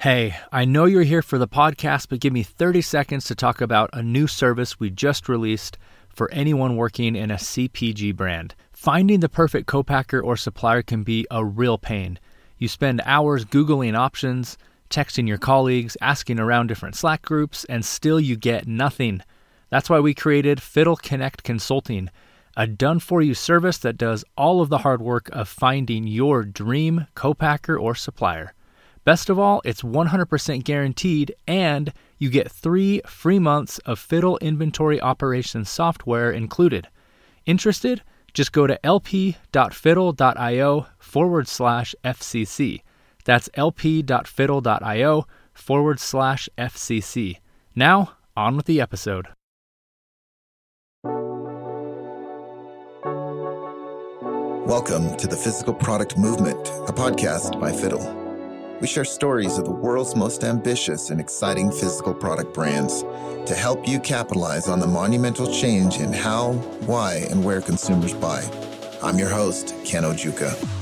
Hey, I know you're here for the podcast, but give me 30 seconds to talk about a new service we just released for anyone working in a CPG brand. Finding the perfect co-packer or supplier can be a real pain. You spend hours Googling options, texting your colleagues, asking around different Slack groups, and still you get nothing. That's why we created Fiddle Connect Consulting, a done for you service that does all of the hard work of finding your dream co-packer or supplier. Best of all, it's 100% guaranteed, and you get three free months of Fiddle inventory operations software included. Interested? Just go to lp.fiddle.io forward slash FCC. That's lp.fiddle.io forward slash FCC. Now, on with the episode. Welcome to the Physical Product Movement, a podcast by Fiddle. We share stories of the world's most ambitious and exciting physical product brands to help you capitalize on the monumental change in how, why, and where consumers buy. I'm your host, Ken Ojuka.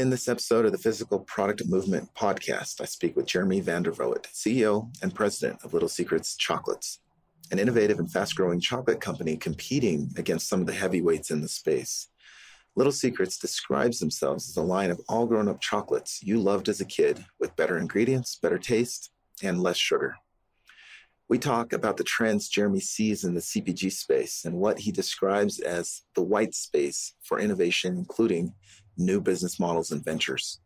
In this episode of the Physical Product Movement podcast, I speak with Jeremy van CEO and president of Little Secrets Chocolates, an innovative and fast growing chocolate company competing against some of the heavyweights in the space. Little Secrets describes themselves as a line of all grown up chocolates you loved as a kid with better ingredients, better taste, and less sugar. We talk about the trends Jeremy sees in the CPG space and what he describes as the white space for innovation, including new business models and ventures.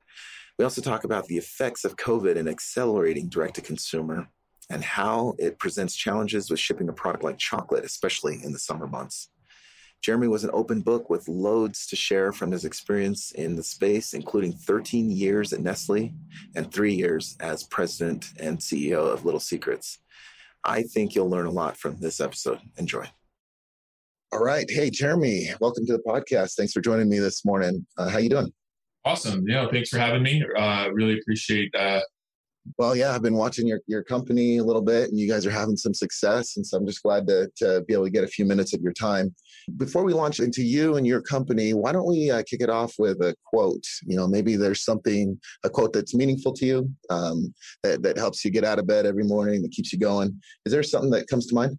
We also talk about the effects of COVID and accelerating direct to consumer and how it presents challenges with shipping a product like chocolate, especially in the summer months. Jeremy was an open book with loads to share from his experience in the space, including 13 years at Nestle and three years as president and CEO of Little Secrets. I think you'll learn a lot from this episode. Enjoy. All right. Hey, Jeremy, welcome to the podcast. Thanks for joining me this morning. Uh, how you doing? Awesome. Yeah, thanks for having me. Uh, really appreciate uh, well, yeah, I've been watching your, your company a little bit and you guys are having some success. And so I'm just glad to, to be able to get a few minutes of your time. Before we launch into you and your company, why don't we uh, kick it off with a quote? You know, maybe there's something, a quote that's meaningful to you, um, that, that helps you get out of bed every morning, that keeps you going. Is there something that comes to mind?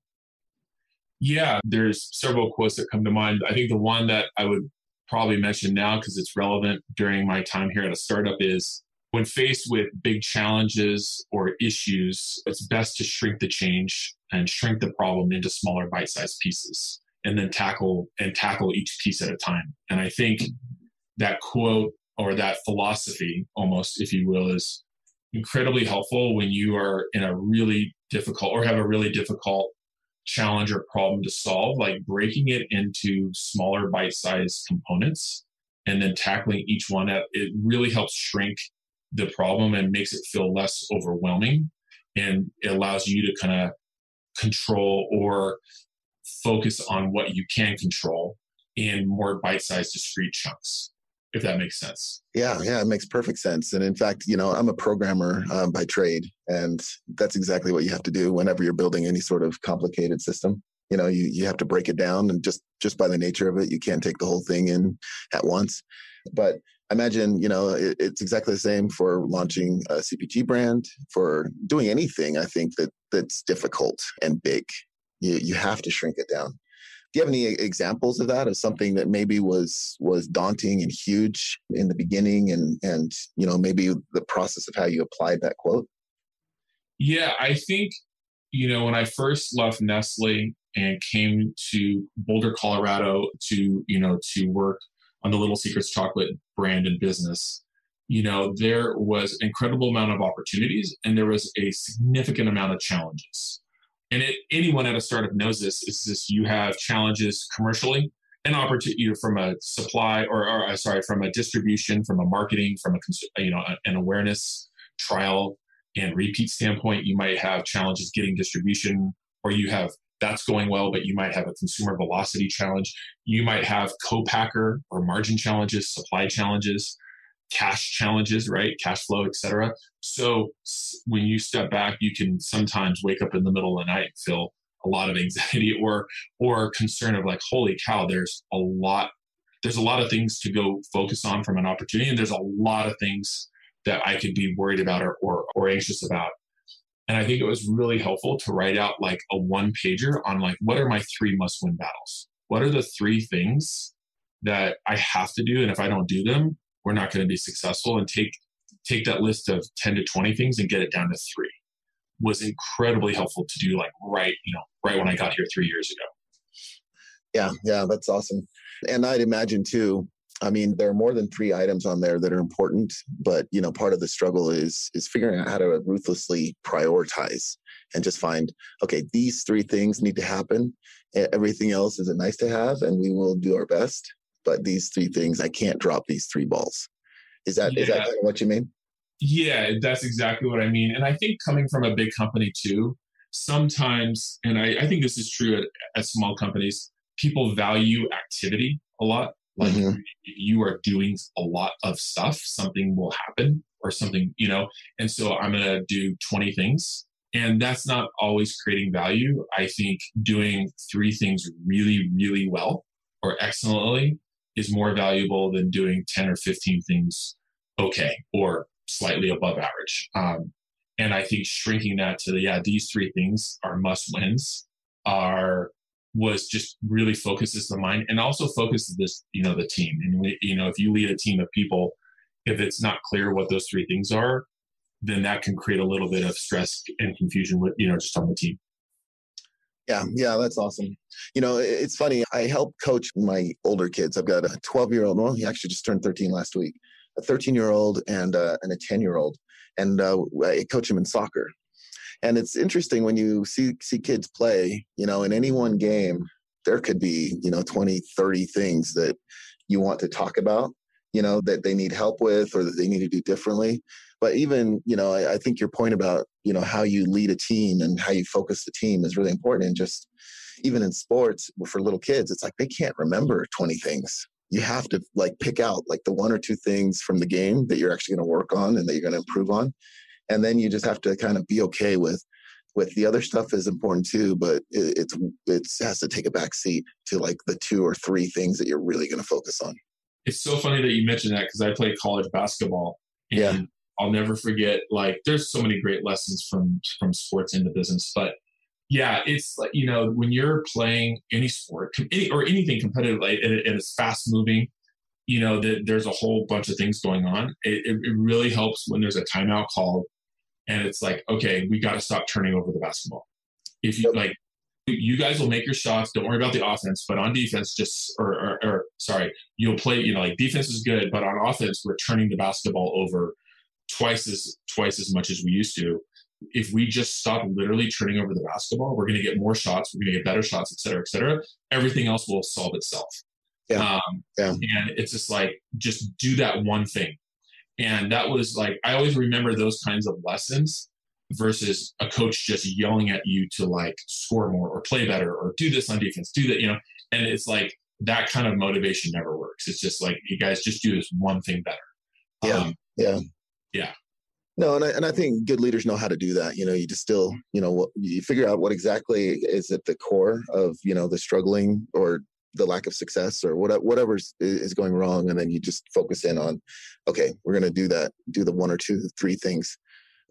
Yeah, there's several quotes that come to mind. I think the one that I would probably mention now because it's relevant during my time here at a startup is when faced with big challenges or issues, it's best to shrink the change and shrink the problem into smaller bite-sized pieces and then tackle and tackle each piece at a time. And I think that quote or that philosophy almost if you will is incredibly helpful when you are in a really difficult or have a really difficult challenge or problem to solve, like breaking it into smaller bite sized components and then tackling each one, it really helps shrink the problem and makes it feel less overwhelming. And it allows you to kind of control or focus on what you can control in more bite sized, discrete chunks if that makes sense. Yeah, yeah, it makes perfect sense. And in fact, you know, I'm a programmer um, by trade, and that's exactly what you have to do whenever you're building any sort of complicated system. You know, you you have to break it down, and just just by the nature of it, you can't take the whole thing in at once. But imagine, you know, it, it's exactly the same for launching a CPG brand, for doing anything. I think that that's difficult and big. You you have to shrink it down do you have any examples of that of something that maybe was was daunting and huge in the beginning and and you know maybe the process of how you applied that quote? Yeah i think you know when i first left nestle and came to boulder colorado to you know to work on the little secrets chocolate brand and business you know there was an incredible amount of opportunities and there was a significant amount of challenges and it, anyone at a startup knows this is this you have challenges commercially and opportunity from a supply or, or uh, sorry from a distribution from a marketing from a you know an awareness trial and repeat standpoint you might have challenges getting distribution or you have that's going well but you might have a consumer velocity challenge. You might have co-packer or margin challenges supply challenges cash challenges, right? Cash flow, etc. So when you step back, you can sometimes wake up in the middle of the night and feel a lot of anxiety or or concern of like, holy cow, there's a lot there's a lot of things to go focus on from an opportunity, and there's a lot of things that I could be worried about or, or, or anxious about. And I think it was really helpful to write out like a one pager on like what are my three must win battles? What are the three things that I have to do? And if I don't do them, we're not going to be successful. And take take that list of 10 to 20 things and get it down to three was incredibly helpful to do like right, you know, right when I got here three years ago. Yeah, yeah, that's awesome. And I'd imagine too, I mean, there are more than three items on there that are important, but you know, part of the struggle is is figuring out how to ruthlessly prioritize and just find, okay, these three things need to happen. Everything else is a nice to have, and we will do our best. But these three things, I can't drop these three balls. Is that yeah. is that what you mean? Yeah, that's exactly what I mean. And I think coming from a big company too, sometimes, and I, I think this is true at, at small companies, people value activity a lot like mm-hmm. you are doing a lot of stuff, something will happen or something, you know. And so I'm going to do 20 things. And that's not always creating value. I think doing three things really, really well or excellently is more valuable than doing 10 or 15 things okay or slightly above average. Um, and I think shrinking that to the, yeah, these three things are must wins are was just really focuses the mind and also focuses this, you know, the team. And we, you know, if you lead a team of people, if it's not clear what those three things are, then that can create a little bit of stress and confusion with, you know, just on the team. Yeah, yeah, that's awesome. You know, it's funny. I help coach my older kids. I've got a 12 year old. Well, he actually just turned 13 last week. A 13 year old and uh, and a 10 year old, and uh, I coach him in soccer. And it's interesting when you see see kids play, you know, in any one game, there could be, you know, 20, 30 things that you want to talk about, you know, that they need help with or that they need to do differently. But even, you know, I, I think your point about, you know, how you lead a team and how you focus the team is really important. And just even in sports for little kids, it's like they can't remember 20 things you have to like pick out like the one or two things from the game that you're actually going to work on and that you're going to improve on and then you just have to kind of be okay with with the other stuff is important too but it, it's it has to take a back seat to like the two or three things that you're really going to focus on it's so funny that you mentioned that because i played college basketball and yeah. I'll never forget like there's so many great lessons from from sports into business but yeah it's like you know when you're playing any sport any, or anything competitive like, and, it, and it's fast moving you know that there's a whole bunch of things going on it, it, really helps when there's a timeout called and it's like, okay, we got to stop turning over the basketball. If you like, you guys will make your shots. Don't worry about the offense, but on defense, just or, or, or, sorry, you'll play. You know, like defense is good, but on offense, we're turning the basketball over twice as twice as much as we used to. If we just stop literally turning over the basketball, we're going to get more shots. We're going to get better shots, et cetera, et cetera. Everything else will solve itself. Yeah. Um, yeah. And it's just like just do that one thing. And that was like, I always remember those kinds of lessons versus a coach just yelling at you to like score more or play better or do this on defense, do that, you know. And it's like that kind of motivation never works. It's just like, you guys just do this one thing better. Yeah. Um, yeah. Yeah. No, and I, and I think good leaders know how to do that. You know, you distill, you know, you figure out what exactly is at the core of, you know, the struggling or the lack of success or whatever is going wrong and then you just focus in on okay we're going to do that do the one or two three things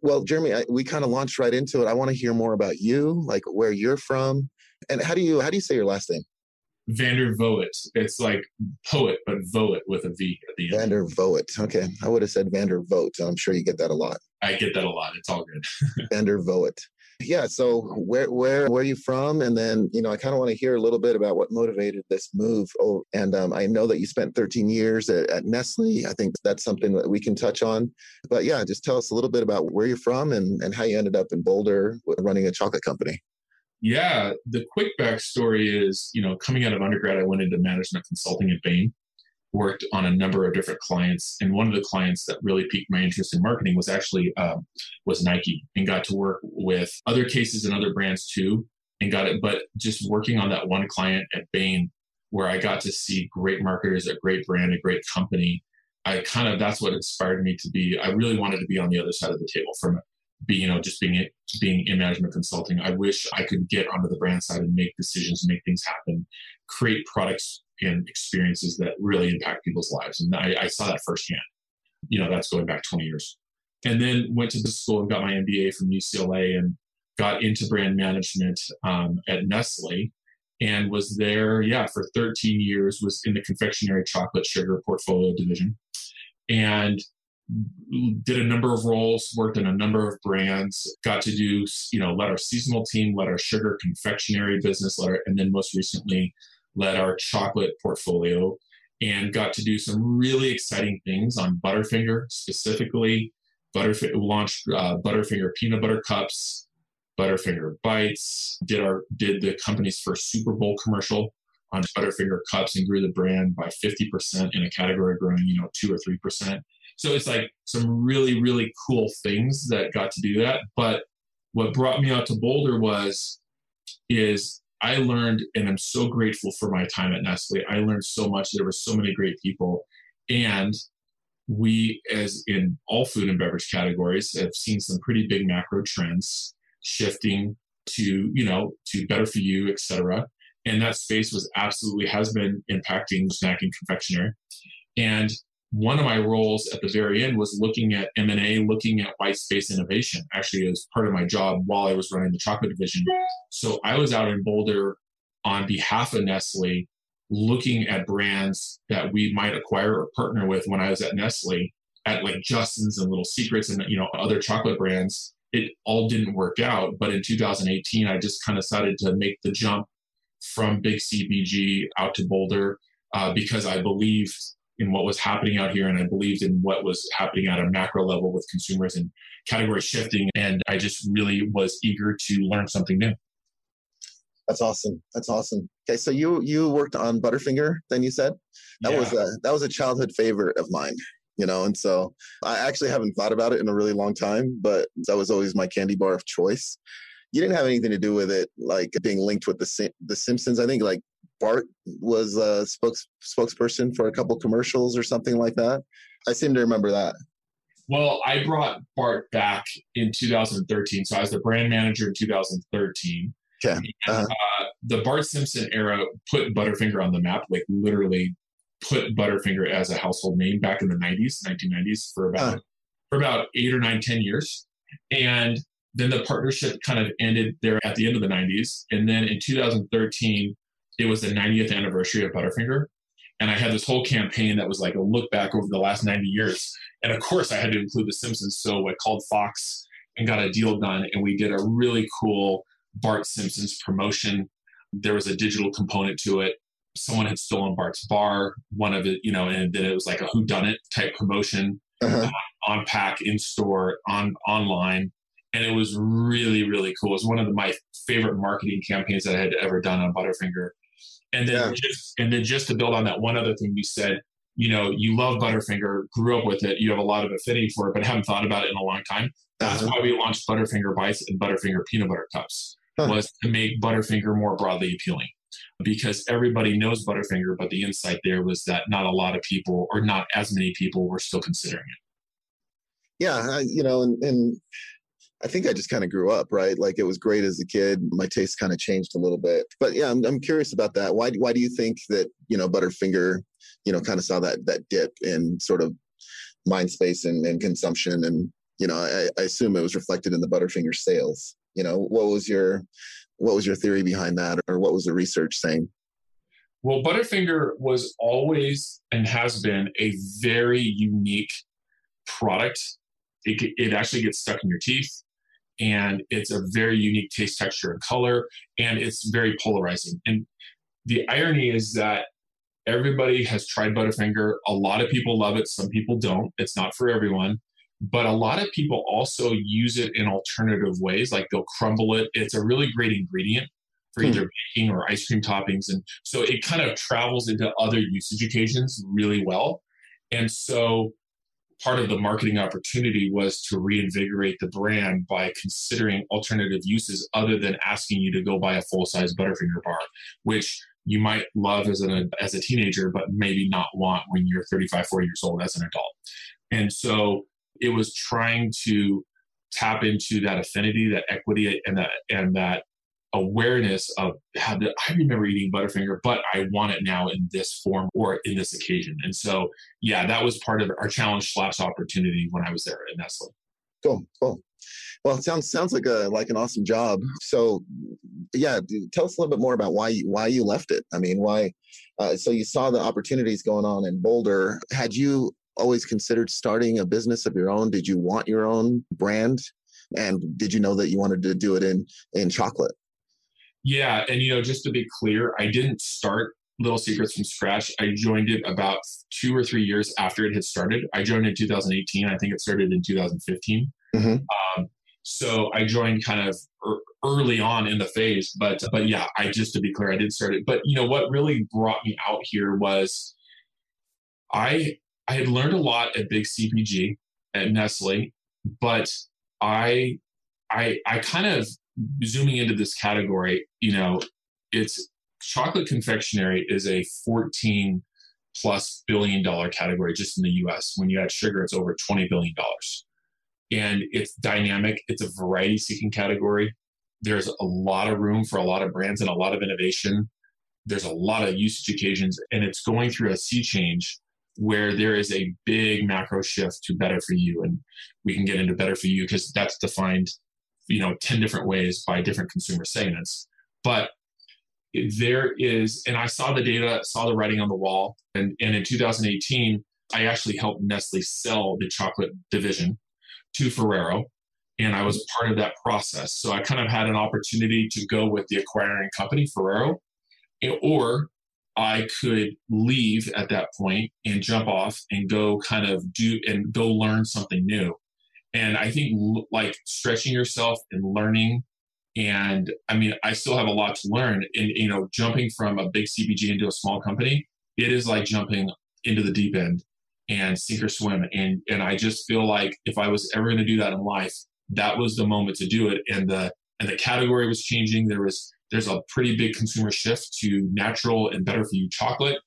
well jeremy I, we kind of launched right into it i want to hear more about you like where you're from and how do you how do you say your last name Vander Voet. It's like poet, but Voet with a V at the end. Vander Voet. Okay. I would have said Vander Voet. I'm sure you get that a lot. I get that a lot. It's all good. Vander Voet. Yeah. So where where where are you from? And then you know I kind of want to hear a little bit about what motivated this move. Oh, and um, I know that you spent 13 years at, at Nestle. I think that's something that we can touch on. But yeah, just tell us a little bit about where you're from and and how you ended up in Boulder running a chocolate company. Yeah, the quick backstory is, you know, coming out of undergrad, I went into management consulting at Bain worked on a number of different clients, and one of the clients that really piqued my interest in marketing was actually um, was Nike, and got to work with other cases and other brands too, and got it. But just working on that one client at Bain, where I got to see great marketers, a great brand, a great company, I kind of that's what inspired me to be. I really wanted to be on the other side of the table from be you know just being being in management consulting. I wish I could get onto the brand side and make decisions, make things happen, create products and experiences that really impact people's lives. And I, I saw that firsthand. You know, that's going back 20 years. And then went to the school and got my MBA from UCLA and got into brand management um, at Nestle and was there, yeah, for 13 years, was in the confectionery chocolate sugar portfolio division and did a number of roles, worked in a number of brands, got to do, you know, led our seasonal team, led our sugar confectionery business, led our, and then most recently led our chocolate portfolio and got to do some really exciting things on Butterfinger specifically. Butterfinger launched uh, Butterfinger peanut butter cups, Butterfinger bites. Did our did the company's first Super Bowl commercial on Butterfinger cups and grew the brand by 50% in a category growing, you know, two or three percent. So it's like some really, really cool things that got to do that. But what brought me out to Boulder was is I learned, and I'm so grateful for my time at Nestle. I learned so much. There were so many great people. And we, as in all food and beverage categories, have seen some pretty big macro trends shifting to, you know, to better for you, et cetera. And that space was absolutely has been impacting snacking confectionery. And one of my roles at the very end was looking at m&a looking at white space innovation actually as part of my job while i was running the chocolate division. So i was out in boulder on behalf of nestle looking at brands that we might acquire or partner with when i was at nestle at like justin's and little secrets and you know other chocolate brands. It all didn't work out but in 2018 i just kind of decided to make the jump from big cpg out to boulder uh, because i believed in what was happening out here and I believed in what was happening at a macro level with consumers and category shifting. And I just really was eager to learn something new. That's awesome. That's awesome. Okay, so you you worked on Butterfinger, then you said that yeah. was a that was a childhood favorite of mine, you know. And so I actually haven't thought about it in a really long time, but that was always my candy bar of choice. You didn't have anything to do with it, like being linked with the the Simpsons. I think like Bart was a spokes, spokesperson for a couple commercials or something like that. I seem to remember that. Well, I brought Bart back in 2013. So I was the brand manager in 2013. Okay. Uh-huh. uh, the Bart Simpson era put Butterfinger on the map, like literally put Butterfinger as a household name back in the 90s, 1990s for about uh for about eight or nine, ten years. And then the partnership kind of ended there at the end of the 90s. And then in 2013, it was the 90th anniversary of Butterfinger. And I had this whole campaign that was like a look back over the last 90 years. And of course, I had to include The Simpsons. So I called Fox and got a deal done. And we did a really cool Bart Simpsons promotion. There was a digital component to it. Someone had stolen Bart's bar, one of it, you know, and then it was like a who done it type promotion uh-huh. on pack, in store, on online and it was really really cool. It was one of the, my favorite marketing campaigns that I had ever done on Butterfinger. And then yeah. just and then just to build on that, one other thing you said, you know, you love Butterfinger, grew up with it, you have a lot of affinity for it, but haven't thought about it in a long time. That's uh-huh. why we launched Butterfinger Bites and Butterfinger Peanut Butter Cups huh. was to make Butterfinger more broadly appealing. Because everybody knows Butterfinger, but the insight there was that not a lot of people, or not as many people, were still considering it. Yeah, you know, and, and I think I just kind of grew up, right? Like it was great as a kid. My taste kind of changed a little bit. But yeah, I'm, I'm curious about that. Why, why do you think that, you know, Butterfinger, you know, kind of saw that, that dip in sort of mind space and, and consumption? And, you know, I, I assume it was reflected in the Butterfinger sales. You know, what was your, what was your theory behind that or what was the research saying? Well, Butterfinger was always and has been a very unique product. It, it actually gets stuck in your teeth and it's a very unique taste, texture, and color, and it's very polarizing. And the irony is that everybody has tried Butterfinger. A lot of people love it, some people don't. It's not for everyone. But a lot of people also use it in alternative ways, like they'll crumble it. It's a really great ingredient for hmm. either baking or ice cream toppings. And so it kind of travels into other usage occasions really well. And so part of the marketing opportunity was to reinvigorate the brand by considering alternative uses other than asking you to go buy a full size Butterfinger bar, which you might love as an as a teenager, but maybe not want when you're 35, 40 years old as an adult. And so it was trying to tap into that affinity, that equity, and that and that awareness of how the, I remember eating Butterfinger, but I want it now in this form or in this occasion. And so, yeah, that was part of our challenge slash opportunity when I was there at Nestle. Cool, cool. Well, it sounds sounds like a like an awesome job. So, yeah, tell us a little bit more about why you, why you left it. I mean, why? Uh, so you saw the opportunities going on in Boulder. Had you always considered starting a business of your own? Did you want your own brand? And did you know that you wanted to do it in in chocolate? Yeah, and you know, just to be clear, I didn't start Little Secrets from scratch. I joined it about two or three years after it had started. I joined in 2018. I think it started in 2015. Mm-hmm. Um, so I joined kind of early on in the phase, but but yeah, I just to be clear, I did start it. But you know what really brought me out here was I I had learned a lot at big CPG at Nestle, but I I I kind of zooming into this category, you know, it's chocolate confectionery is a 14 plus billion dollar category just in the US. When you add sugar, it's over 20 billion dollars. And it's dynamic, it's a variety seeking category. There's a lot of room for a lot of brands and a lot of innovation. There's a lot of usage occasions, and it's going through a sea change where there is a big macro shift to better for you. And we can get into better for you because that's defined you know 10 different ways by different consumer segments. But there is and i saw the data saw the writing on the wall. And, and in 2018 i actually helped nestle sell the chocolate division to ferrero. And i was part of that process. So i kind of had an opportunity to go with the acquiring company ferrero or i could leave at that point and jump off and go kind of do and go learn something new and I think like stretching yourself and learning. And I mean, I still have a lot to learn. And, you know, jumping from a big CPG into a small company, it is like jumping into the deep end and sink or swim. And, and I just feel like if I was ever going to do that in life, that was the moment to do it. And the, and the category was changing. There was, there's a pretty big consumer shift to natural and better for you chocolate.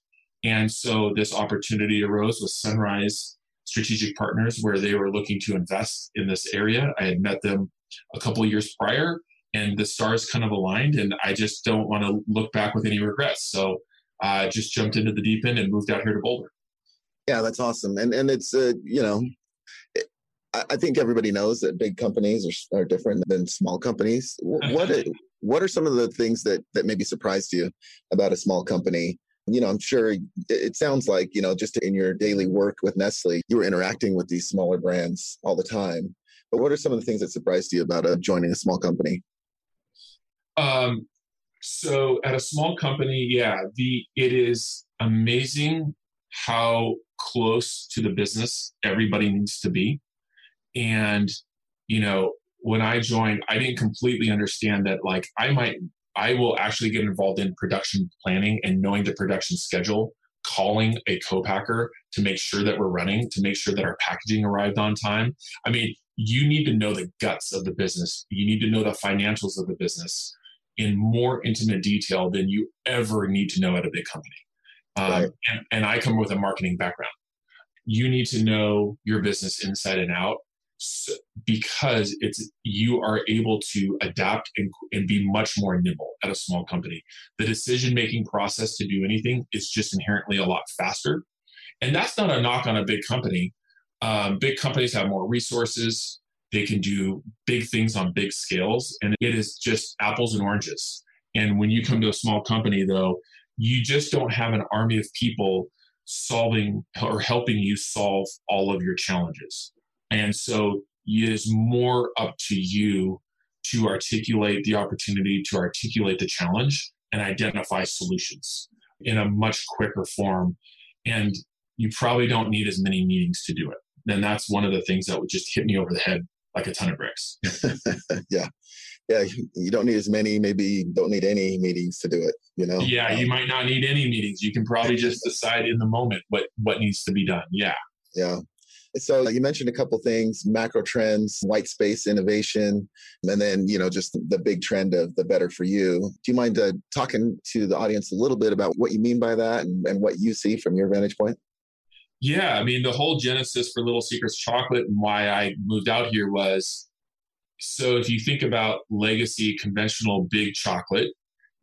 And so this opportunity arose with Sunrise strategic partners where they were looking to invest in this area. I had met them a couple years prior and the stars kind of aligned and I just don't want to look back with any regrets. So I uh, just jumped into the deep end and moved out here to Boulder. Yeah, that's awesome. And and it's uh, you know, it, I think everybody knows that big companies are, are different than small companies. What what are some of the things that that maybe surprised you about a small company you know, I'm sure it sounds like, you know, just in your daily work with Nestle, you were interacting with these smaller brands all the time. But what are some of the things that surprised you about uh, joining a small company? Um, so at a small company, yeah, the it is amazing how close to the business everybody needs to be. And, you know, when I joined, I didn't completely understand that like I might I will actually get involved in production planning and knowing the production schedule, calling a co-packer to make sure that we're running, to make sure that our packaging arrived on time. I mean, you need to know the guts of the business. You need to know the financials of the business in more intimate detail than you ever need to know at a big company. Um, and, and I come with a marketing background. You need to know your business inside and out because it's you are able to adapt and, and be much more nimble at a small company. The decision making process to do anything is just inherently a lot faster. And that's not a knock on a big company. Um, big companies have more resources. They can do big things on big scales and it is just apples and oranges. And when you come to a small company though you just don't have an army of people solving or helping you solve all of your challenges and so it is more up to you to articulate the opportunity, to articulate the challenge, and identify solutions in a much quicker form. And you probably don't need as many meetings to do it. Then that's one of the things that would just hit me over the head like a ton of bricks. yeah. Yeah, you don't need as many, maybe don't need any meetings to do it, you know? Yeah, um, you might not need any meetings. You can probably just decide in the moment what what needs to be done. Yeah. Yeah So you mentioned a couple things, macro trends, white space innovation, and then, you know, just the big trend of the better for you. Do you mind uh, talking to the audience a little bit about what you mean by that and, and what you see from your vantage point? Yeah, I mean, the whole genesis for Little Secrets Chocolate and why I moved out here was so if you think about legacy conventional big chocolate,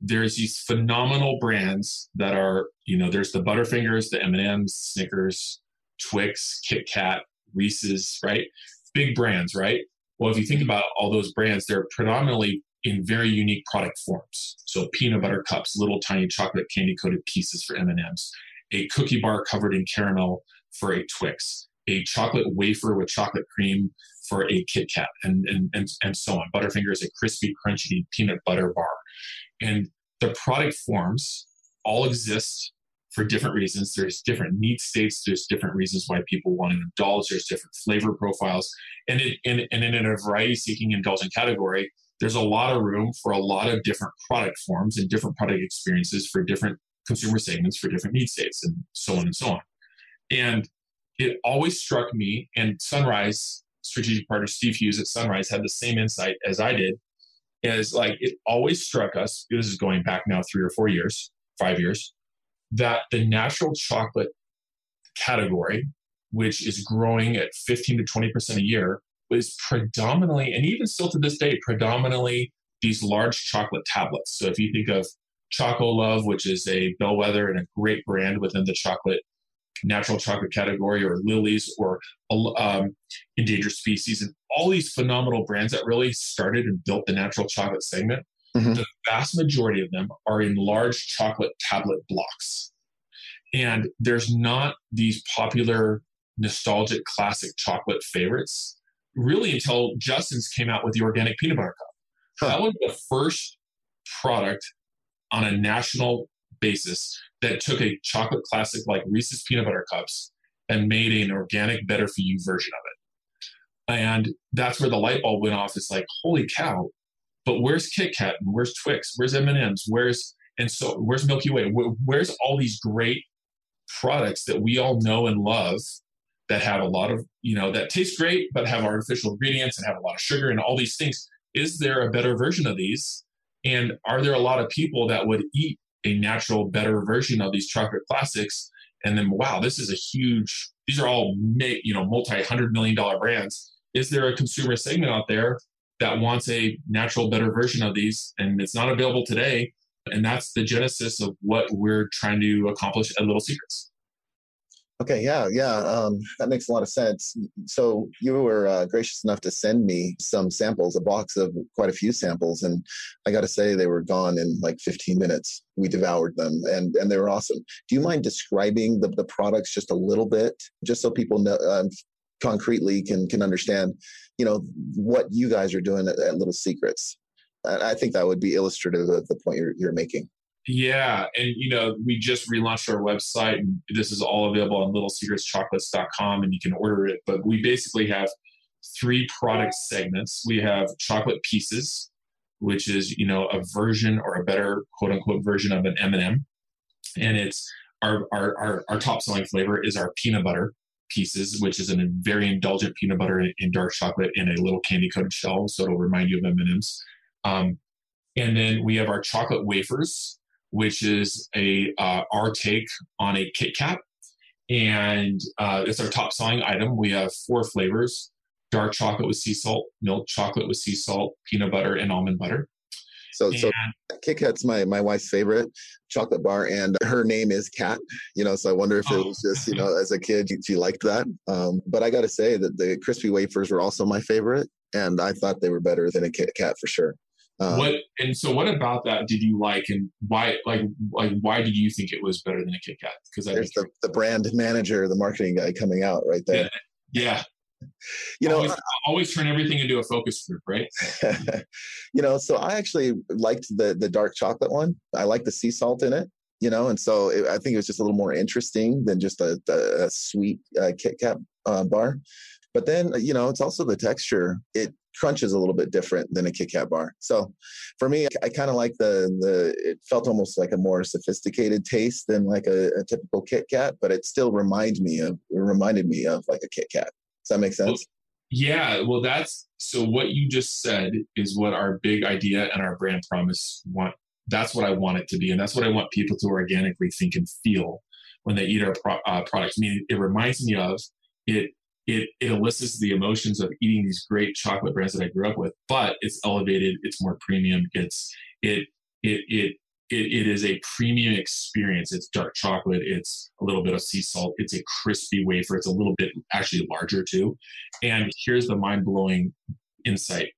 there's these phenomenal brands that are, you know, there's the Butterfingers, the M&Ms, Snickers, Twix, Kit Kat, Reese's, right? Big brands, right? Well, if you think mm-hmm. about all those brands, they're predominantly in very unique product forms. So peanut butter cups, little tiny chocolate candy coated pieces for M&Ms, a cookie bar covered in caramel for a Twix, a chocolate wafer with chocolate cream for a Kit Kat, and, and, and, and so on. Butterfinger is a crispy, crunchy peanut butter bar. And the product forms all exist for different reasons. There's different need states. There's different reasons why people want to indulge. There's different flavor profiles. And, it, and, and in a variety seeking indulgent category, there's a lot of room for a lot of different product forms and different product experiences for different consumer segments, for different need states, and so on and so on. And it always struck me, and Sunrise strategic partner Steve Hughes at Sunrise had the same insight as I did. Is like it always struck us. This is going back now three or four years, five years that the natural chocolate category, which is growing at 15 to 20% a year, was predominantly, and even still to this day, predominantly these large chocolate tablets. So if you think of Chocolove, which is a bellwether and a great brand within the chocolate natural chocolate category, or Lily's, or um, endangered species, and all these phenomenal brands that really started and built the natural chocolate segment. Mm-hmm. The vast majority of them are in large chocolate tablet blocks. And there's not these popular, nostalgic, classic chocolate favorites really until Justin's came out with the organic peanut butter cup. Huh. That was the first product on a national basis that took a chocolate classic like Reese's peanut butter cups and made an organic, better for you version of it. And that's where the light bulb went off. It's like, holy cow, but where's Kit Kat where's Twix? Where's M and M's? Where's and so where's Milky Way? where's all these great products that we all know and love that have a lot of you know that taste great but have artificial ingredients and have a lot of sugar and all these things? Is there a better version of these? And are there a lot of people that would eat a natural, better version of these chocolate classics? And then, wow, this is a huge. These are all you know multi hundred million dollar brands. Is there a consumer segment out there that wants a natural, better version of these, and it's not available today. And that's the genesis of what we're trying to accomplish at Little Secrets. Okay, yeah, yeah, um, that makes a lot of sense. So you were uh, gracious enough to send me some samples, a box of quite a few samples, and I got to say they were gone in like 15 minutes. We devoured them, and and they were awesome. Do you mind describing the the products just a little bit, just so people know, uh, concretely can can understand you know what you guys are doing at, at little secrets. And i think that would be illustrative of the point you're, you're making. Yeah and you know we just relaunched our website and this is all available on littlesecretschocolates.com and you can order it. But we basically have three product segments. We have chocolate pieces which is you know a version or a better quote unquote version of an m&m and it's our, our, our, our top selling flavor is our peanut butter pieces, which is a very indulgent peanut butter in dark chocolate in a little candy coated shell, so it'll remind you of M and M's. Um, and then we have our chocolate wafers, which is a uh, our take on a Kit Kat, and uh, it's our top selling item. We have four flavors: dark chocolate with sea salt, milk chocolate with sea salt, peanut butter, and almond butter. So, and, so Kit Kat's my my wife's favorite chocolate bar, and her name is Kat. You know, so I wonder if it oh. was just you know as a kid she liked that. Um, but I got to say that the crispy wafers were also my favorite, and I thought they were better than a Kit Kat for sure. Um, what and so what about that did you like and why like like why did you think it was better than a Kit Kat? Because there's the, the brand manager, the marketing guy coming out right there. Yeah. yeah you know, always, always, turn everything into a focus group, right? you know, so I actually liked the the dark chocolate one. I like the sea salt in it. You know, and so it, I think it was just a little more interesting than just a, a, a sweet uh, Kit Kat uh, bar. But then, you know, it's also the texture. It crunches a little bit different than a Kit Kat bar. So for me, I kind of like the the. It felt almost like a more sophisticated taste than like a, a typical Kit Kat, but it still reminded me of it reminded me of like a Kit Kat Does that make sense? Well, yeah. Well, that's so what you just said is what our big idea and our brand promise want. That's what I want it to be. And that's what I want people to organically think and feel when they eat our pro- uh, products. I mean, it reminds me of it. It, it elicits the emotions of eating these great chocolate brands that I grew up with, but it's elevated. It's more premium. It's it it it it, it is a premium experience. It's dark chocolate. It's a little bit of sea salt. It's a crispy wafer. It's a little bit actually larger too. And here's the mind blowing insight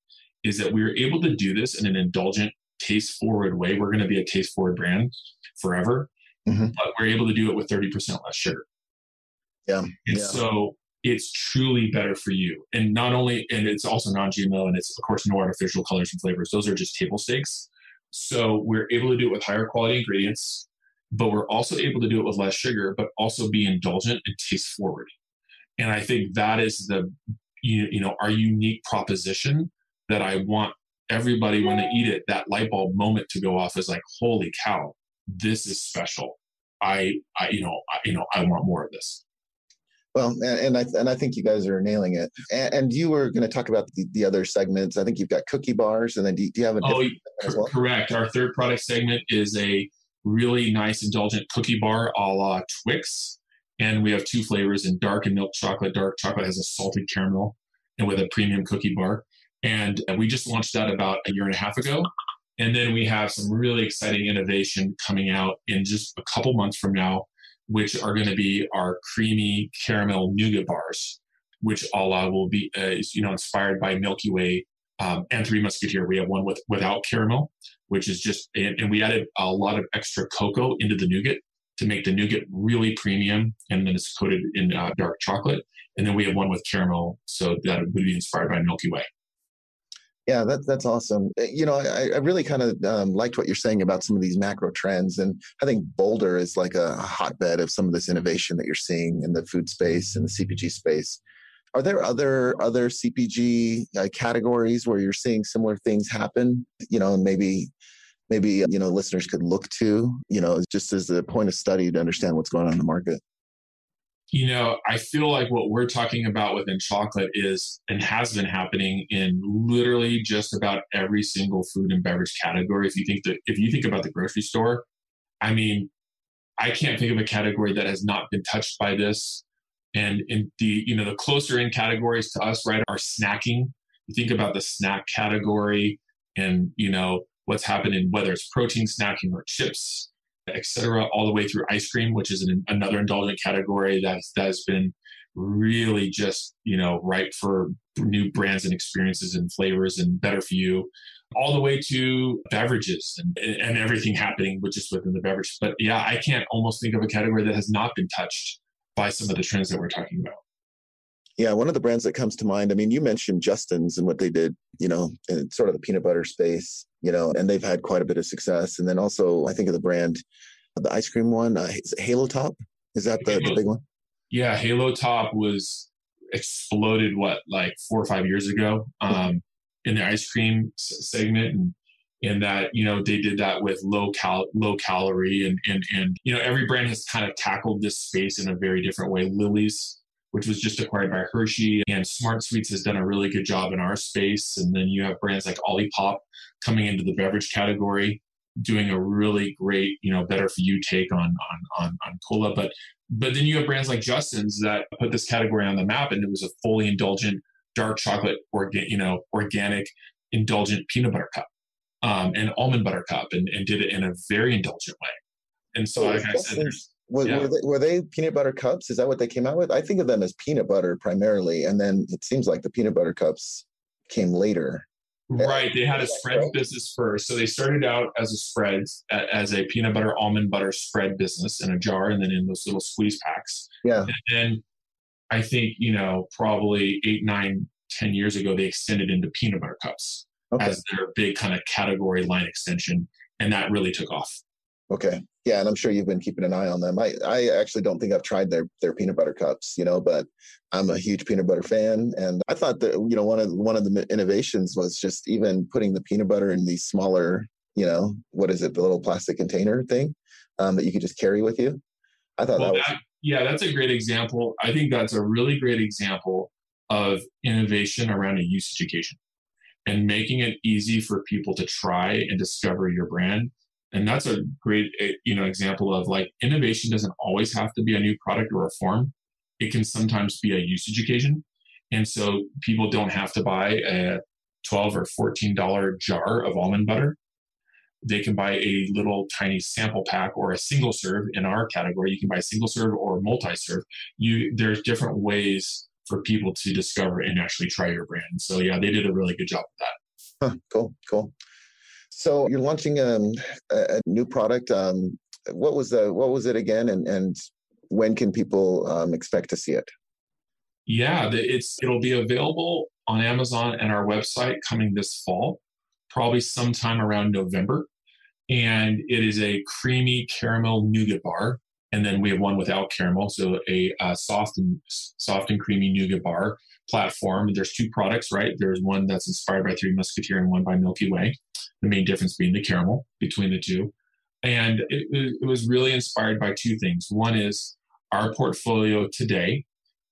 is that we were able to do this in an indulgent, taste forward way. We're going to be a taste forward brand forever, mm-hmm. but we're able to do it with 30% less sugar. Yeah. And yeah. so it's truly better for you. And not only, and it's also non GMO and it's, of course, no artificial colors and flavors. Those are just table stakes. So we're able to do it with higher quality ingredients, but we're also able to do it with less sugar, but also be indulgent and taste forward. And I think that is the you, you know our unique proposition that I want everybody when they eat it that light bulb moment to go off is like holy cow this is special I I you know I, you know I want more of this. Well, and, and, I and I think you guys are nailing it. And, and you were going to talk about the, the, other segments. I think you've got cookie bars, and then do, do you have a oh, well? correct. Our third product segment is a really nice indulgent cookie bar a la Twix, and we have two flavors in dark and milk chocolate. Dark chocolate has a salted caramel, and with a premium cookie bar. And we just launched that about a year and a half ago. And then we have some really exciting innovation coming out in just a couple months from now which are going to be our creamy caramel nougat bars, which Allah will be, uh, is, you know, inspired by Milky Way um, and Three Musketeer. We have one with without caramel, which is just, and, and, we added a lot of extra cocoa into the nougat to make the nougat really premium, and then it's coated in uh, dark chocolate. And then we have one with caramel, so that would be inspired by Milky Way. Yeah, that, that's awesome. Eh, you know, I, I really kind of um, liked what you're saying about some of these macro trends. And I think Boulder is like a hotbed of some of this innovation that you're seeing in the food space and the CPG space. Are there other other CPG uh, categories where you're seeing similar things happen? You know, maybe maybe you know listeners could look to you know just as a point of study to understand what's going on in the market you know, I feel like what we're talking about within chocolate is and has been happening in literally just about every single food and beverage category. If you think that if you think about the grocery store, I mean, I can't think of a category that has not been touched by this. And in the, you know, the closer in categories to us, right, are snacking. You think about the snack category and, you know, what's happening, whether it's protein snacking or chips, etc., all the way through ice cream, which is an, another indulgent category that's that has been really just you know ripe for new brands and experiences and flavors and better for you all the way to beverages and, and everything happening which is within the beverage but yeah i can't almost think of a category that has not been touched by some of the trends that we're talking about yeah, one of the brands that comes to mind. I mean, you mentioned Justin's and what they did, you know, in sort of the peanut butter space, you know, and they've had quite a bit of success. And then also, I think of the brand, the ice cream one, uh, Halo Top. Is that the, Halo, the big one? Yeah, Halo Top was exploded what like four or five years ago um, in the ice cream segment, and and that you know they did that with low cal low calorie and and and you know every brand has kind of tackled this space in a very different way. Lily's which was just acquired by Hershey. And SmartSweets has done a really good job in our space. And then you have brands like Olipop coming into the beverage category, doing a really great, you know, better for you take on on on, on cola. But but then you have brands like Justin's that put this category on the map, and it was a fully indulgent dark chocolate, orga, you know, organic, indulgent peanut butter cup um, and almond butter cup, and, and did it in a very indulgent way. And so, like I said, there's was, yeah. were, they, were, they, peanut butter cups? Is that what they came out with? I think of them as peanut butter primarily, and then it seems like the peanut butter cups came later. Right, they had a spread business first, so they started out as a spread, as a peanut butter almond butter spread business in a jar, and then in those little squeeze packs. Yeah, and then I think you know probably eight, nine, ten years ago they extended into peanut butter cups okay. as their big kind of category line extension, and that really took off. Okay. Yeah, and I'm sure you've been keeping an eye on them. I, I actually don't think I've tried their their peanut butter cups, you know, but I'm a huge peanut butter fan, and I thought that you know one of one of the innovations was just even putting the peanut butter in these smaller, you know, what is it, the little plastic container thing um, that you could just carry with you. I thought well, that was that, yeah, that's a great example. I think that's a really great example of innovation around a use occasion and making it easy for people to try and discover your brand. And that's a great eh, you know example of like innovation doesn't always have to be a new product or a form. It can sometimes be a usage occasion. And so people don't have to buy a 12 or $14 jar of almond butter. They can buy a little tiny sample pack or a single serve in our category. You can buy single serve or multi serve. You there's different ways for people to discover and actually try your brand. So yeah, they did a really good job with that. Huh, cool, cool. So you're launching um, a, a new product. Um, what was the what was it again, and and when can people um, expect to see it? Yeah, it's it'll be available on Amazon and our website coming this fall, probably sometime around November. And it is a creamy caramel nougat bar and then we have one without caramel, so a, a soft and soft and creamy nougat bar platform. There's two products, right? There's one that's inspired by Three Musketeer and one by Milky Way. The main difference being the caramel between the two, and it, it was really inspired by two things. One is our portfolio today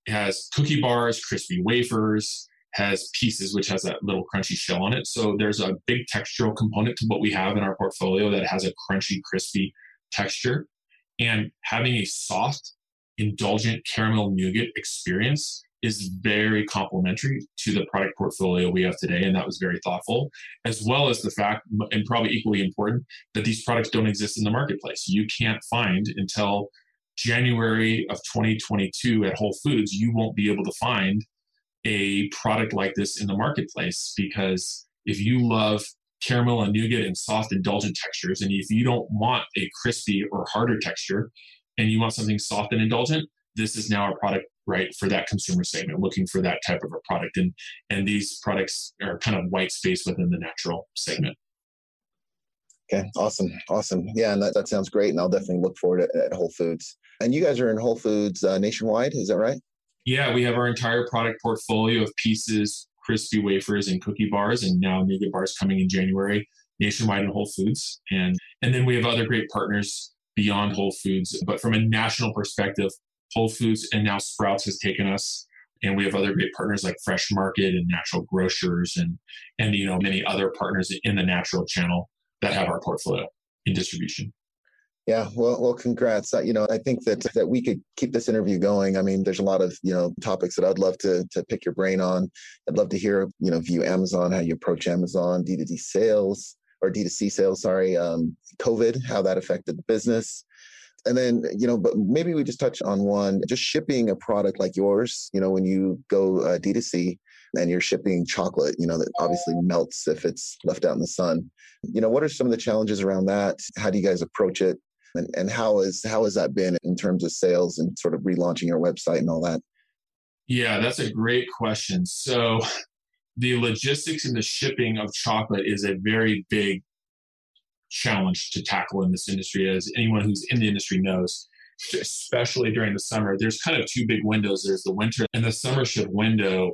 has cookie bars, crispy wafers, has pieces which has that little crunchy shell on it. So there's a big textural component to what we have in our portfolio that has a crunchy, crispy texture. And having a soft, indulgent caramel nougat experience is very complementary to the product portfolio we have today. And that was very thoughtful, as well as the fact, and probably equally important, that these products don't exist in the marketplace. You can't find until January of 2022 at Whole Foods, you won't be able to find a product like this in the marketplace because if you love caramel and nougat and soft indulgent textures. And if you don't want a crispy or harder texture and you want something soft and indulgent, this is now a product right for that consumer segment looking for that type of a product. And and these products are kind of white space within the natural segment. Okay awesome awesome. Yeah and that, that sounds great and i'll definitely look forward at, at whole foods. And you guys are in whole foods uh, nationwide is that right? Yeah we have our entire product portfolio of pieces crispy wafers and cookie bars, and now nougat bars coming in January nationwide in Whole Foods. And and then we have other great partners beyond Whole Foods. But from a national perspective, Whole Foods and now Sprouts has taken us. And we have other great partners like Fresh Market and Natural Grocers and and you know many other partners in the natural channel that have our portfolio in distribution. Yeah, well, well, congrats. Uh, you know, I think that that we could keep this interview going. I mean, there's a lot of you know topics that I'd love to to pick your brain on. I'd love to hear you know view Amazon, how you approach Amazon, D2D sales or D2C sales. Sorry, um, COVID, how that affected the business, and then you know, but maybe we just touch on one, just shipping a product like yours. You know, when you go uh, D2C and you're shipping chocolate, you know, that obviously melts if it's left out in the sun. You know, what are some of the challenges around that? How do you guys approach it? and, and how is how has that been in terms of sales and sort of relaunching your website and all that yeah that's a great question so the logistics and the shipping of chocolate is a very big challenge to tackle in this industry as anyone who's in the industry knows especially during the summer there's kind of two big windows there's the winter and the summer ship window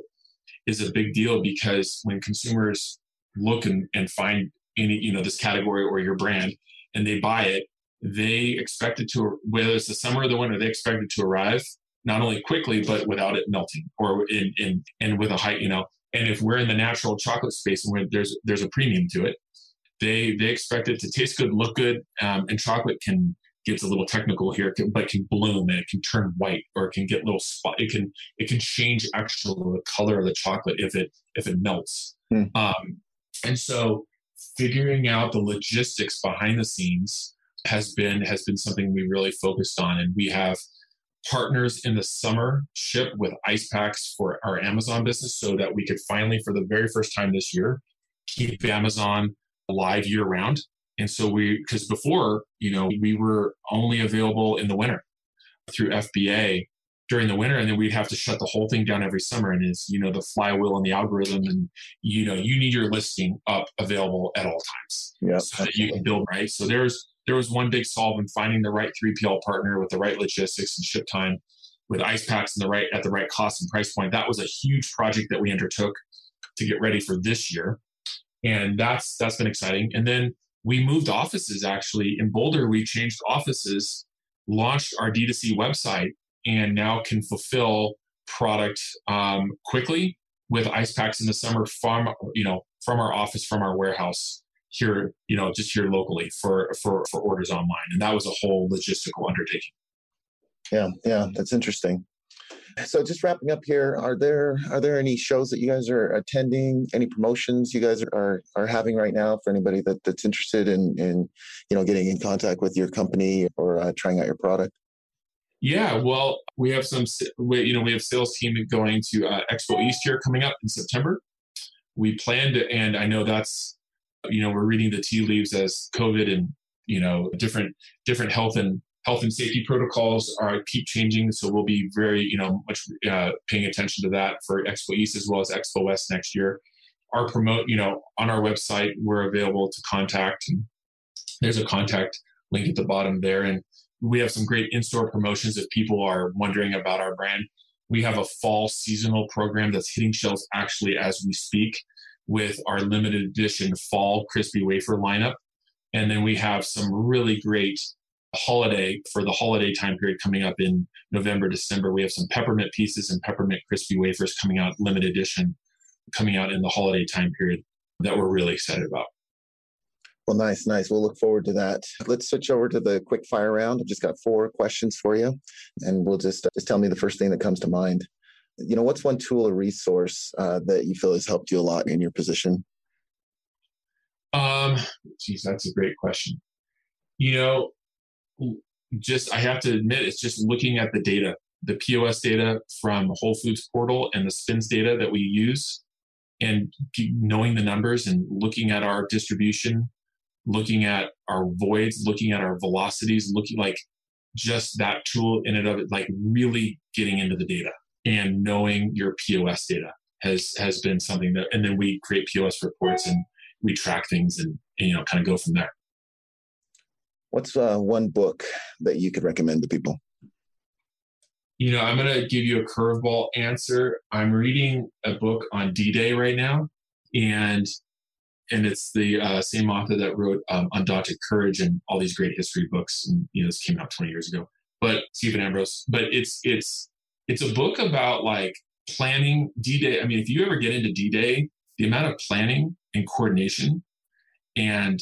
is a big deal because when consumers look and, and find any you know this category or your brand and they buy it they expect it to, whether it's the summer or the winter, they expect it to arrive not only quickly, but without it melting or in, in and with a height, you know. And if we're in the natural chocolate space and there's there's a premium to it, they they expect it to taste good, look good, um, and chocolate can gets a little technical here, but can bloom and it can turn white or it can get little spot. It can it can change actually the color of the chocolate if it if it melts. Hmm. Um, and so figuring out the logistics behind the scenes has been has been something we really focused on, and we have partners in the summer ship with ice packs for our Amazon business, so that we could finally, for the very first time this year, keep Amazon alive year round. And so we, because before, you know, we were only available in the winter through FBA during the winter, and then we'd have to shut the whole thing down every summer. And it's, you know, the flywheel and the algorithm, and you know, you need your listing up available at all times, yeah, so that you can build right. So there's there was one big solve in finding the right 3PL partner with the right logistics and ship time with ice packs and the right at the right cost and price point. That was a huge project that we undertook to get ready for this year. And that's that's been exciting. And then we moved offices actually in Boulder. We changed offices, launched our D2C website, and now can fulfill product um, quickly with ice packs in the summer from you know from our office from our warehouse here you know just here locally for for for orders online and that was a whole logistical undertaking yeah yeah that's interesting so just wrapping up here are there are there any shows that you guys are attending any promotions you guys are are having right now for anybody that, that's interested in in you know getting in contact with your company or uh, trying out your product yeah, well, we have some, we, you know, we have sales team going to uh, Expo East here coming up in September. We planned, and I know that's, you know, we're reading the tea leaves as COVID and you know different different health and health and safety protocols are keep changing. So we'll be very, you know, much uh, paying attention to that for Expo East as well as Expo West next year. Our promote, you know, on our website, we're available to contact. There's a contact link at the bottom there, and we have some great in-store promotions if people are wondering about our brand. We have a fall seasonal program that's hitting shelves actually as we speak with our limited edition fall crispy wafer lineup. And then we have some really great holiday for the holiday time period coming up in November, December. We have some peppermint pieces and peppermint crispy wafers coming out, limited edition, coming out in the holiday time period that we're really excited about. Well, nice, nice. We'll look forward to that. Let's switch over to the quick fire round. I've just got four questions for you, and we'll just just tell me the first thing that comes to mind. You know, what's one tool or resource uh, that you feel has helped you a lot in your position? Um, geez, that's a great question. You know, just I have to admit, it's just looking at the data, the POS data from Whole Foods portal and the SPINS data that we use, and knowing the numbers and looking at our distribution looking at our voids, looking at our velocities, looking like just that tool in and of it, like really getting into the data and knowing your POS data has has been something that and then we create POS reports and we track things and, and you know kind of go from there. What's uh, one book that you could recommend to people? You know, I'm going to give you a curveball answer. I'm reading a book on D-Day right now, and and it's the uh, same author that wrote um, Undaunted Courage and all these great history books. And you know, this came out 20 years ago. But Stephen Ambrose. But it's it's it's a book about like planning D-Day. I mean, if you ever get into D-Day, the amount of planning and coordination and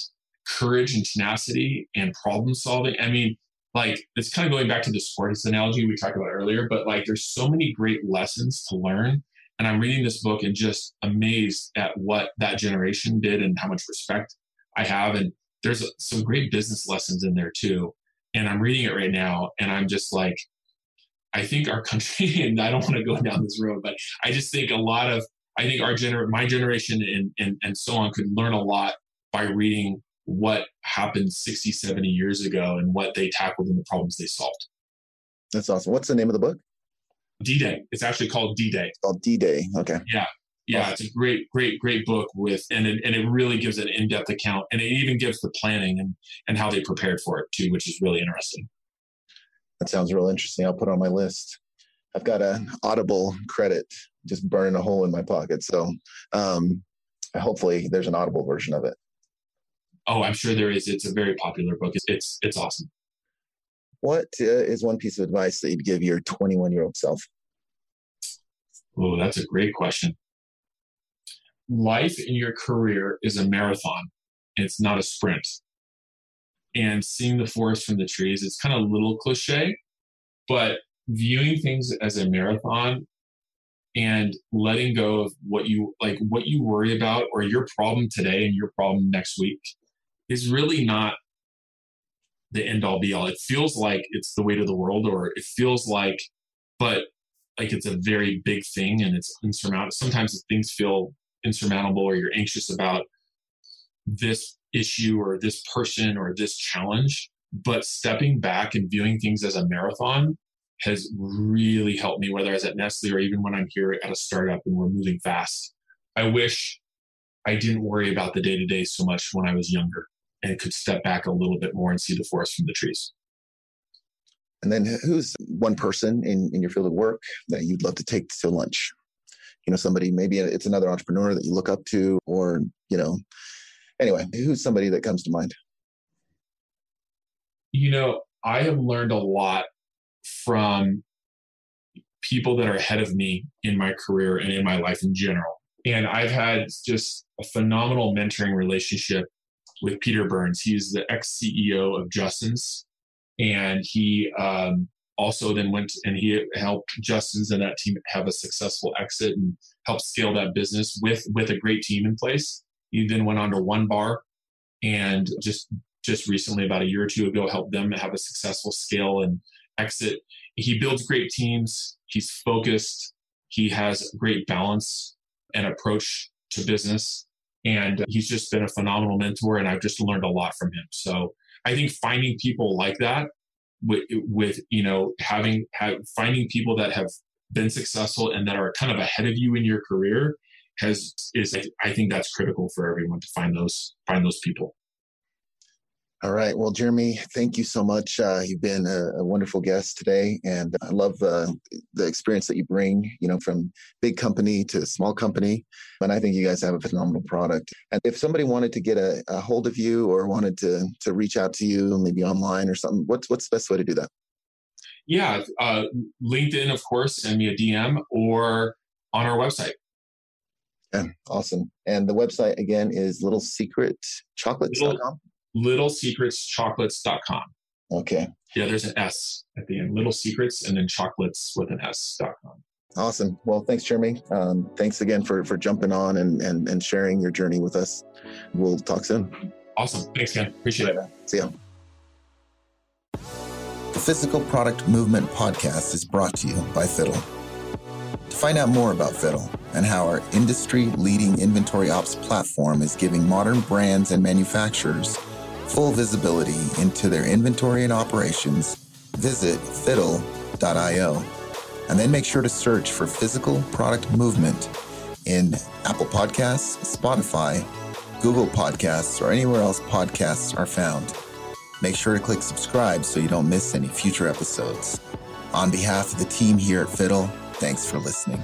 courage and tenacity and problem solving. I mean, like it's kind of going back to the sports analogy we talked about earlier, but like there's so many great lessons to learn and I'm reading this book and just amazed at what that generation did and how much respect I have. And there's some great business lessons in there too. And I'm reading it right now and I'm just like, I think our country, and I don't want to go down this road, but I just think a lot of, I think our gener, my generation and, and, and so on could learn a lot by reading what happened 60, 70 years ago and what they tackled and the problems they solved. That's awesome. What's the name of the book? D Day. It's actually called D Day. Called D Day. Okay. Yeah. Yeah, it's a great, great, great book with, and it, and it really gives an in-depth account, and it even gives the planning and and how they prepared for it too, which is really interesting. That sounds real interesting. I'll put on my list. I've got an Audible credit just burning a hole in my pocket, so um, hopefully there's an Audible version of it. Oh, I'm sure there is. It's a very popular book. It's it's, it's awesome. What uh, is one piece of advice that you'd give your 21 year old self? Oh, that's a great question. Life in your career is a marathon, it's not a sprint. And seeing the forest from the trees, it's kind of a little cliche, but viewing things as a marathon and letting go of what you like what you worry about or your problem today and your problem next week is really not the end all be all. It feels like it's the weight of the world, or it feels like, but like it's a very big thing and it's insurmountable. Sometimes things feel insurmountable, or you're anxious about this issue or this person or this challenge. But stepping back and viewing things as a marathon has really helped me, whether I was at Nestle or even when I'm here at a startup and we're moving fast. I wish I didn't worry about the day to day so much when I was younger and could step back a little bit more and see the forest from the trees. And then who's one person in, in your field of work that you'd love to take to lunch? You know, somebody, maybe it's another entrepreneur that you look up to, or, you know, anyway, who's somebody that comes to mind? You know, I have learned a lot from people that are ahead of me in my career and in my life in general. And I've had just a phenomenal mentoring relationship with Peter Burns. He's the ex CEO of Justin's, and he um, also then went and he helped Justin's and that team have a successful exit and helped scale that business with with a great team in place. He then went on to One Bar and just just recently about a year or two ago helped them have a successful scale and exit. He builds great teams. He's focused. He has great balance and approach to business. And he's just been a phenomenal mentor, and I've just learned a lot from him. So I think finding people like that, with, with you know having finding people that have been successful and that are kind of ahead of you in your career has is I think that's critical for everyone to find those find those people. All right. Well, Jeremy, thank you so much. Uh, you've been a, a, wonderful guest today, and I love uh, the experience that you bring. You know, from big company to small company, and I think you guys have a phenomenal product. And if somebody wanted to get a, a hold of you or wanted to to reach out to you, maybe online or something, what's what's the best way to do that? Yeah, uh, LinkedIn, of course, send me a DM or on our website. Yeah, awesome. And the website again is littlesecretchocolates.com. Little, littlesecretschocolates.com. Okay. Yeah, there's an S at the end. Little Secrets and then chocolates with an S.com. Awesome. Well, thanks, Jeremy. Um, thanks again for for jumping on and, and and sharing your journey with us. We'll talk soon. Awesome. Thanks, Ken. Appreciate it. See ya. The Physical Product Movement podcast is brought to you by Fiddle. To find out more about Fiddle and how our industry leading inventory ops platform is giving modern brands and manufacturers full visibility into their inventory and operations, visit fiddle.io. And then make sure to search for physical product movement in Apple Podcasts, Spotify, Google Podcasts, or anywhere else podcasts are found. Make sure to click subscribe so you don't miss any future episodes. On behalf of the team here at Fiddle, Thanks for listening.